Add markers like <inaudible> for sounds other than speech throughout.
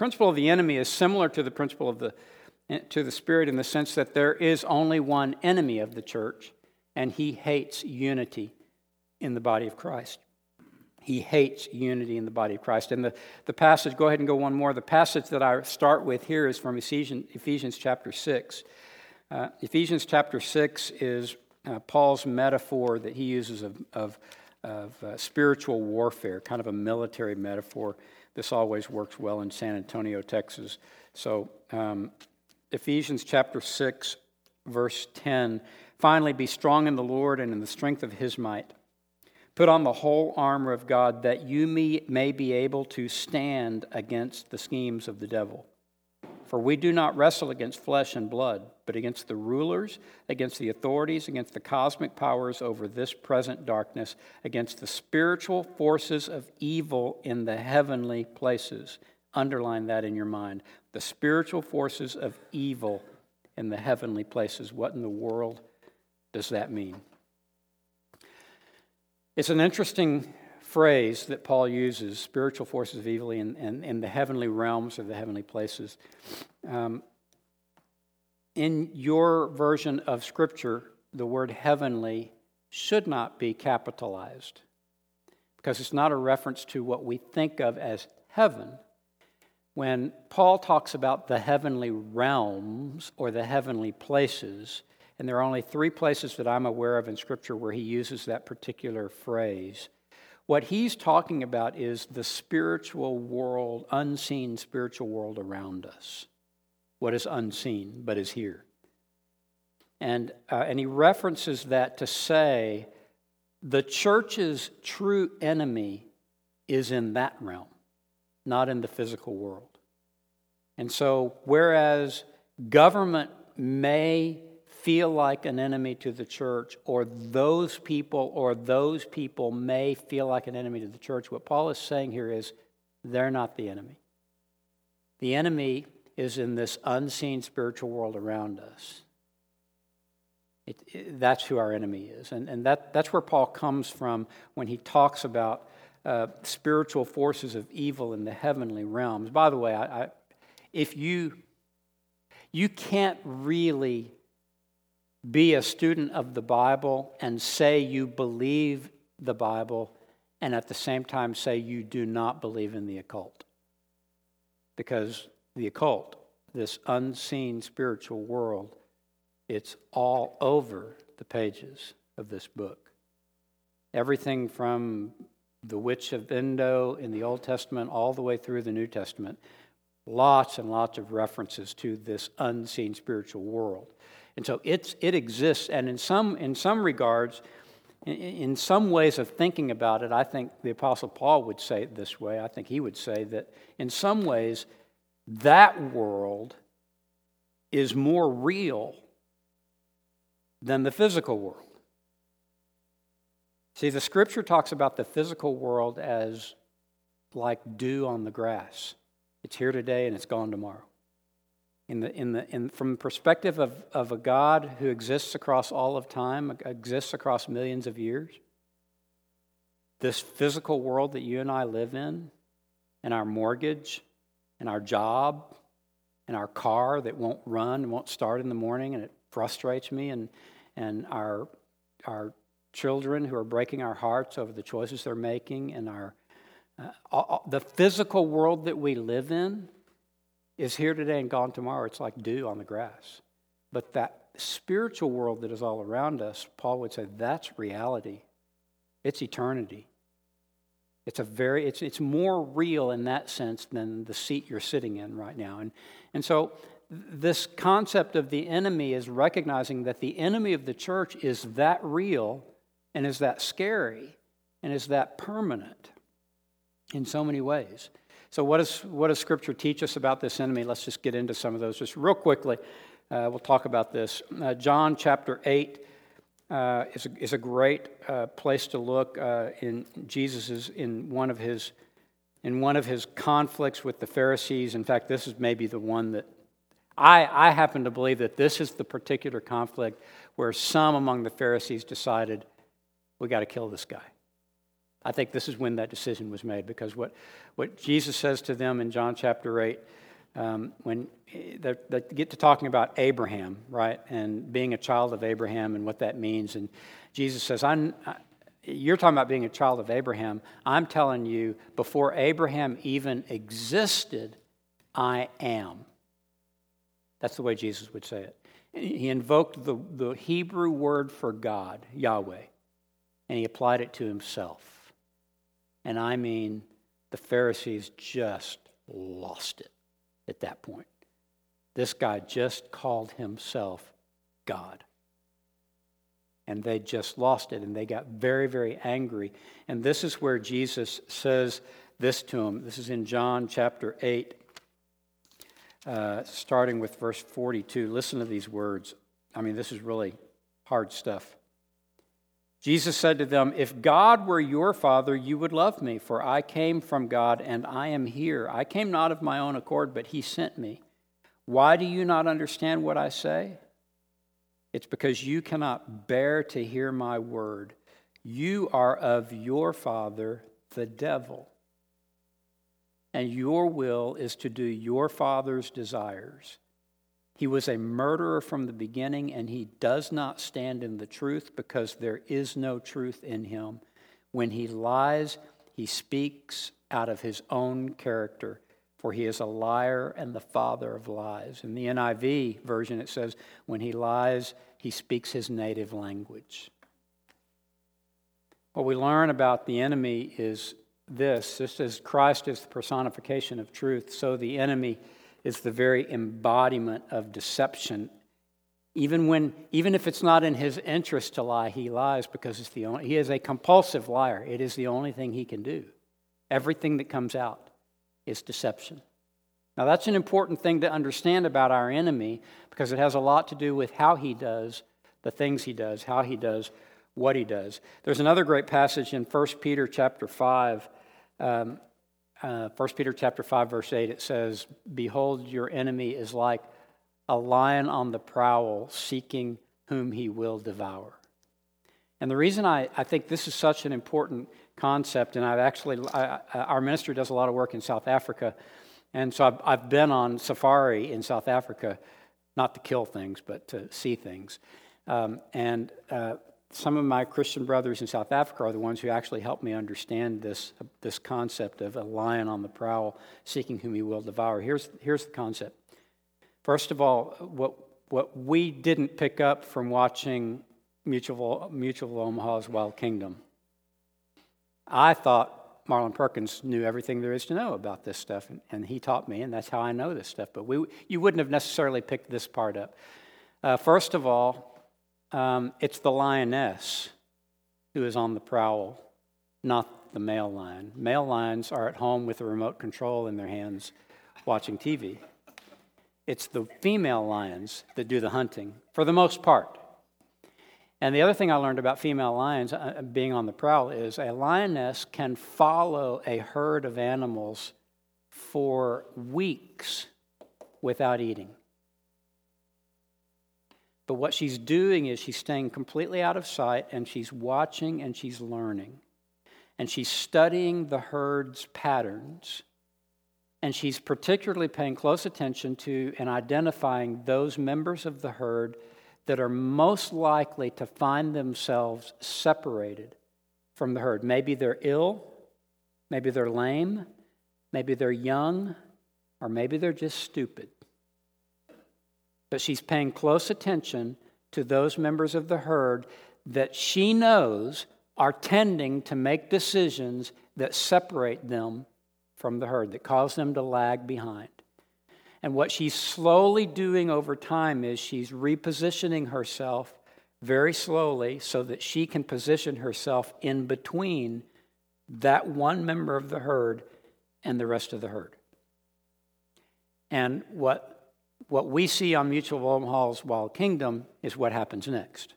principle of the enemy is similar to the principle of the, to the Spirit in the sense that there is only one enemy of the church, and he hates unity in the body of Christ. He hates unity in the body of Christ. And the, the passage, go ahead and go one more. The passage that I start with here is from Ephesians, Ephesians chapter 6. Uh, Ephesians chapter 6 is uh, Paul's metaphor that he uses of, of, of uh, spiritual warfare, kind of a military metaphor. This always works well in San Antonio, Texas. So, um, Ephesians chapter 6, verse 10 finally, be strong in the Lord and in the strength of his might. Put on the whole armor of God that you may, may be able to stand against the schemes of the devil. For we do not wrestle against flesh and blood, but against the rulers, against the authorities, against the cosmic powers over this present darkness, against the spiritual forces of evil in the heavenly places. Underline that in your mind. The spiritual forces of evil in the heavenly places. What in the world does that mean? It's an interesting phrase that Paul uses spiritual forces of evil in, in, in the heavenly realms or the heavenly places. Um, in your version of Scripture, the word heavenly should not be capitalized because it's not a reference to what we think of as heaven. When Paul talks about the heavenly realms or the heavenly places, and there are only three places that I'm aware of in Scripture where he uses that particular phrase. What he's talking about is the spiritual world, unseen spiritual world around us. What is unseen but is here. And, uh, and he references that to say the church's true enemy is in that realm, not in the physical world. And so, whereas government may feel like an enemy to the church, or those people or those people may feel like an enemy to the church, what Paul is saying here is they're not the enemy. The enemy is in this unseen spiritual world around us. It, it, that's who our enemy is. And, and that, that's where Paul comes from when he talks about uh, spiritual forces of evil in the heavenly realms. By the way, I, I, if you, you can't really be a student of the Bible and say you believe the Bible and at the same time say you do not believe in the occult. Because the occult, this unseen spiritual world, it's all over the pages of this book. Everything from the witch of Endor in the Old Testament all the way through the New Testament, lots and lots of references to this unseen spiritual world. And so it's, it exists, and in some, in some regards, in, in some ways of thinking about it, I think the Apostle Paul would say it this way. I think he would say that in some ways, that world is more real than the physical world. See, the scripture talks about the physical world as like dew on the grass. It's here today and it's gone tomorrow in the, in the, in, from the perspective of, of a God who exists across all of time, exists across millions of years, this physical world that you and I live in, and our mortgage, and our job, and our car that won't run, won't start in the morning, and it frustrates me, and, and our, our children who are breaking our hearts over the choices they're making, and our, uh, all, the physical world that we live in is here today and gone tomorrow. It's like dew on the grass. But that spiritual world that is all around us, Paul would say that's reality. It's eternity. It's a very it's it's more real in that sense than the seat you're sitting in right now. And and so this concept of the enemy is recognizing that the enemy of the church is that real and is that scary and is that permanent in so many ways. So, what, is, what does Scripture teach us about this enemy? Let's just get into some of those just real quickly. Uh, we'll talk about this. Uh, John chapter 8 uh, is, a, is a great uh, place to look uh, in Jesus' in one of his in one of his conflicts with the Pharisees. In fact, this is maybe the one that I, I happen to believe that this is the particular conflict where some among the Pharisees decided we got to kill this guy. I think this is when that decision was made because what, what Jesus says to them in John chapter 8, um, when they, they get to talking about Abraham, right, and being a child of Abraham and what that means, and Jesus says, I'm, you're talking about being a child of Abraham. I'm telling you, before Abraham even existed, I am. That's the way Jesus would say it. He invoked the, the Hebrew word for God, Yahweh, and he applied it to himself. And I mean, the Pharisees just lost it at that point. This guy just called himself God. And they just lost it, and they got very, very angry. And this is where Jesus says this to him. This is in John chapter 8, uh, starting with verse 42. Listen to these words. I mean, this is really hard stuff. Jesus said to them, If God were your father, you would love me, for I came from God and I am here. I came not of my own accord, but he sent me. Why do you not understand what I say? It's because you cannot bear to hear my word. You are of your father, the devil, and your will is to do your father's desires. He was a murderer from the beginning, and he does not stand in the truth because there is no truth in him. When he lies, he speaks out of his own character, for he is a liar and the father of lies. In the NIV version, it says, When he lies, he speaks his native language. What we learn about the enemy is this just as Christ is the personification of truth, so the enemy is the very embodiment of deception. Even, when, even if it's not in his interest to lie, he lies because it's the only, he is a compulsive liar. It is the only thing he can do. Everything that comes out is deception. Now, that's an important thing to understand about our enemy because it has a lot to do with how he does the things he does, how he does what he does. There's another great passage in 1 Peter chapter 5 um, uh, 1 Peter chapter 5, verse 8, it says, Behold, your enemy is like a lion on the prowl, seeking whom he will devour. And the reason I, I think this is such an important concept, and I've actually, I, our ministry does a lot of work in South Africa, and so I've, I've been on safari in South Africa, not to kill things, but to see things. Um, and uh, some of my Christian brothers in South Africa are the ones who actually helped me understand this, this concept of a lion on the prowl seeking whom he will devour. Here's, here's the concept. First of all, what, what we didn't pick up from watching Mutual, Mutual Omaha's Wild Kingdom, I thought Marlin Perkins knew everything there is to know about this stuff, and, and he taught me, and that's how I know this stuff. But we, you wouldn't have necessarily picked this part up. Uh, first of all, um, it's the lioness who is on the prowl, not the male lion. Male lions are at home with a remote control in their hands watching TV. It's the female lions that do the hunting, for the most part. And the other thing I learned about female lions uh, being on the prowl is a lioness can follow a herd of animals for weeks without eating. But what she's doing is she's staying completely out of sight and she's watching and she's learning. And she's studying the herd's patterns. And she's particularly paying close attention to and identifying those members of the herd that are most likely to find themselves separated from the herd. Maybe they're ill, maybe they're lame, maybe they're young, or maybe they're just stupid but she's paying close attention to those members of the herd that she knows are tending to make decisions that separate them from the herd, that cause them to lag behind. And what she's slowly doing over time is she's repositioning herself very slowly so that she can position herself in between that one member of the herd and the rest of the herd. And what what we see on Mutual Omaha's Wild Kingdom is what happens next.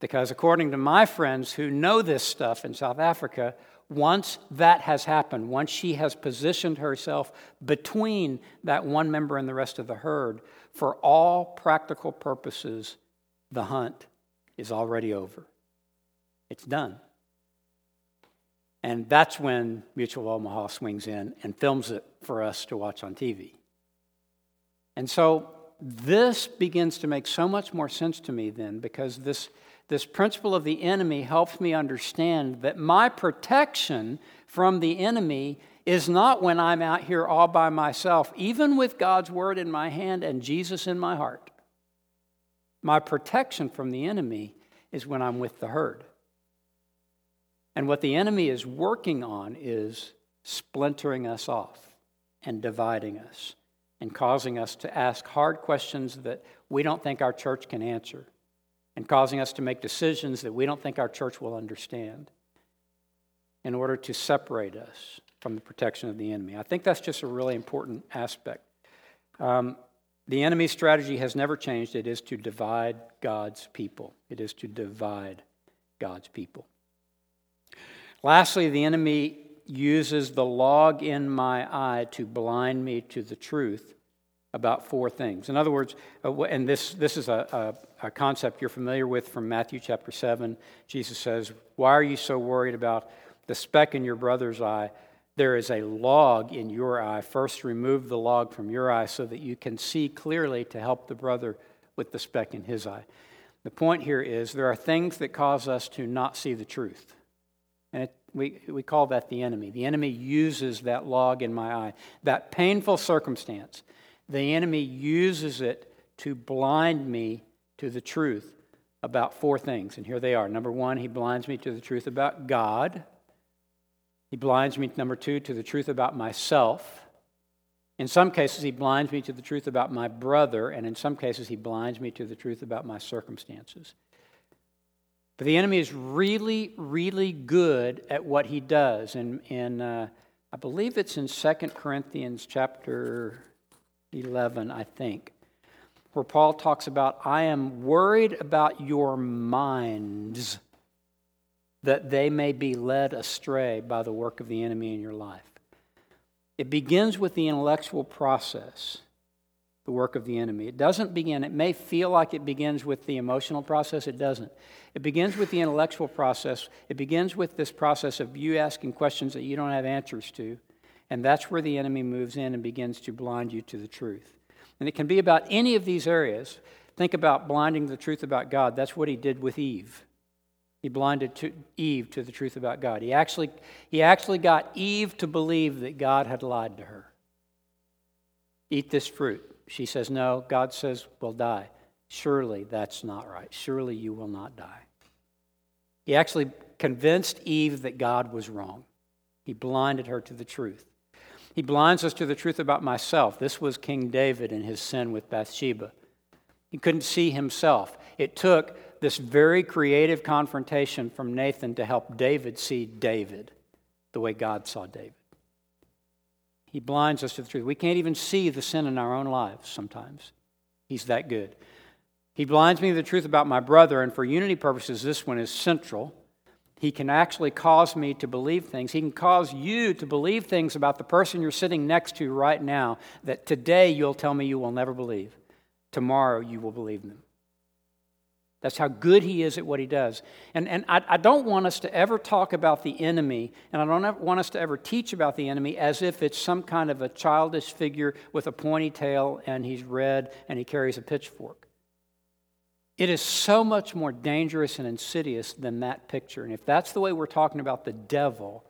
Because according to my friends who know this stuff in South Africa, once that has happened, once she has positioned herself between that one member and the rest of the herd, for all practical purposes, the hunt is already over. It's done. And that's when Mutual Omaha swings in and films it for us to watch on TV. And so this begins to make so much more sense to me then because this, this principle of the enemy helps me understand that my protection from the enemy is not when I'm out here all by myself, even with God's word in my hand and Jesus in my heart. My protection from the enemy is when I'm with the herd. And what the enemy is working on is splintering us off and dividing us and causing us to ask hard questions that we don't think our church can answer and causing us to make decisions that we don't think our church will understand in order to separate us from the protection of the enemy. I think that's just a really important aspect. Um, the enemy's strategy has never changed. It is to divide God's people. It is to divide God's people. Lastly, the enemy uses the log in my eye to blind me to the truth about four things. In other words, uh, and this, this is a, a, a, concept you're familiar with from Matthew chapter 7. Jesus says, Why are you so worried about the speck in your brother's eye? There is a log in your eye. First, remove the log from your eye so that you can see clearly to help the brother with the speck in his eye. The point here is there are things that cause us to not see the truth. And it, we, we call that the enemy. The enemy uses that log in my eye, that painful circumstance. The enemy uses it to blind me to the truth about four things. And here they are. Number one, he blinds me to the truth about God. He blinds me, number two, to the truth about myself. In some cases, he blinds me to the truth about my brother, and in some cases, he blinds me to the truth about my circumstances. But the enemy is really, really good at what he does. And, uh, I believe it's in 2 Corinthians chapter 11, I think, where Paul talks about, I am worried about your minds that they may be led astray by the work of the enemy in your life. It begins with the intellectual process, the work of the enemy. It doesn't begin, it may feel like it begins with the emotional process, it doesn't. It begins with the intellectual process. It begins with this process of you asking questions that you don't have answers to. And that's where the enemy moves in and begins to blind you to the truth. And it can be about any of these areas. Think about blinding the truth about God. That's what he did with Eve. He blinded to Eve to the truth about God. He actually, he actually got Eve to believe that God had lied to her. Eat this fruit. She says, No. God says, We'll die. Surely that's not right. Surely you will not die. He actually convinced Eve that God was wrong. He blinded her to the truth. He blinds us to the truth about myself. This was King David and his sin with Bathsheba. He couldn't see himself. It took this very creative confrontation from Nathan to help David see David the way God saw David. He blinds us to the truth. We can't even see the sin in our own lives sometimes. He's that good. He blinds me to the truth about my brother, and for unity purposes, this one is central. He can actually cause me to believe things. He can cause you to believe things about the person you're sitting next to right now that today you'll tell me you will never believe. Tomorrow you will believe them. That's how good he is at what he does. And, and I, I, don't want us to ever talk about the enemy, and I don't want us to ever teach about the enemy as if it's some kind of a childish figure with a pointy tail and he's red and he carries a pitchfork. It is so much more dangerous and insidious than that picture. And if that's the way we're talking about the devil,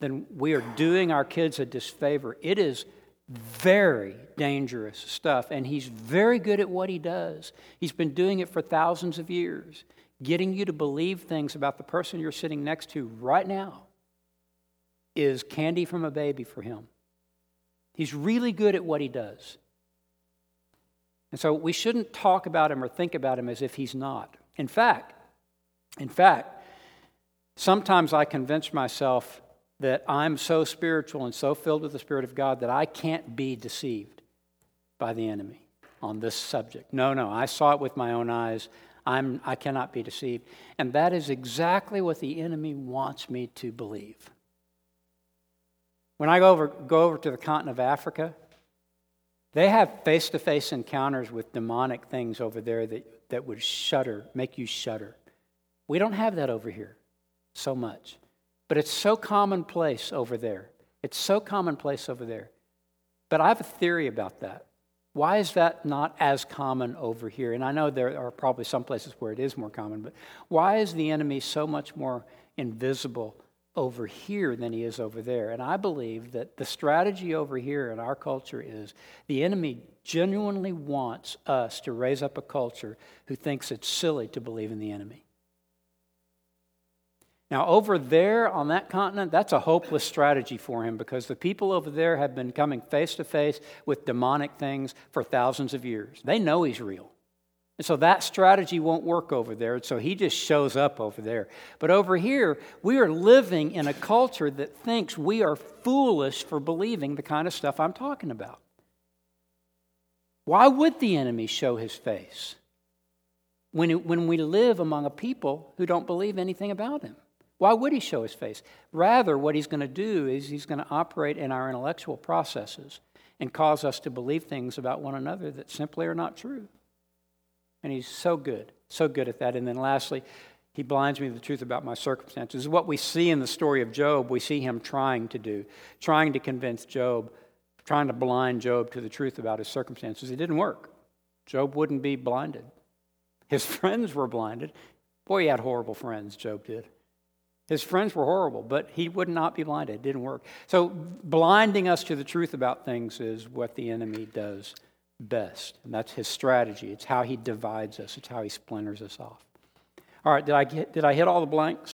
then we are doing our kids a disfavor. It is very dangerous stuff, and he's very good at what he does. He's been doing it for thousands of years, getting you to believe things about the person you're sitting next to right now is candy from a baby for him. He's really good at what he does. And so we shouldn't talk about him or think about him as if he's not. In fact, in fact, sometimes I convince myself that I'm so spiritual and so filled with the Spirit of God that I can't be deceived by the enemy on this subject. No, no, I saw it with my own eyes. I'm, I cannot be deceived. And that is exactly what the enemy wants me to believe. When I go over, go over to the continent of Africa, they have face to face encounters with demonic things over there that, that would shudder, make you shudder. We don't have that over here so much. But it's so commonplace over there. It's so commonplace over there. But I have a theory about that. Why is that not as common over here? And I know there are probably some places where it is more common, but why is the enemy so much more invisible over here than he is over there? And I believe that the strategy over here in our culture is the enemy genuinely wants us to raise up a culture who thinks it's silly to believe in the enemy. Now, over there on that continent, that's a hopeless strategy for him because the people over there have been coming face to face with demonic things for thousands of years. They know he's real. And so that strategy won't work over there. So he just shows up over there. But over here, we are living in a culture that thinks we are foolish for believing the kind of stuff I'm talking about. Why would the enemy show his face when, it, when we live among a people who don't believe anything about him? Why would he show his face? Rather, what he's going to do is he's going to operate in our intellectual processes and cause us to believe things about one another that simply are not true. And he's so good, so good at that. And then lastly, he blinds me to the truth about my circumstances. What we see in the story of Job, we see him trying to do, trying to convince Job, trying to blind Job to the truth about his circumstances. It didn't work. Job wouldn't be blinded. His <laughs> friends were blinded. Boy, he had horrible friends, Job did. His friends were horrible, but he would not be blinded. It didn't work. So, blinding us to the truth about things is what the enemy does best. And that's his strategy. It's how he divides us, it's how he splinters us off. All right, did I, get, did I hit all the blanks?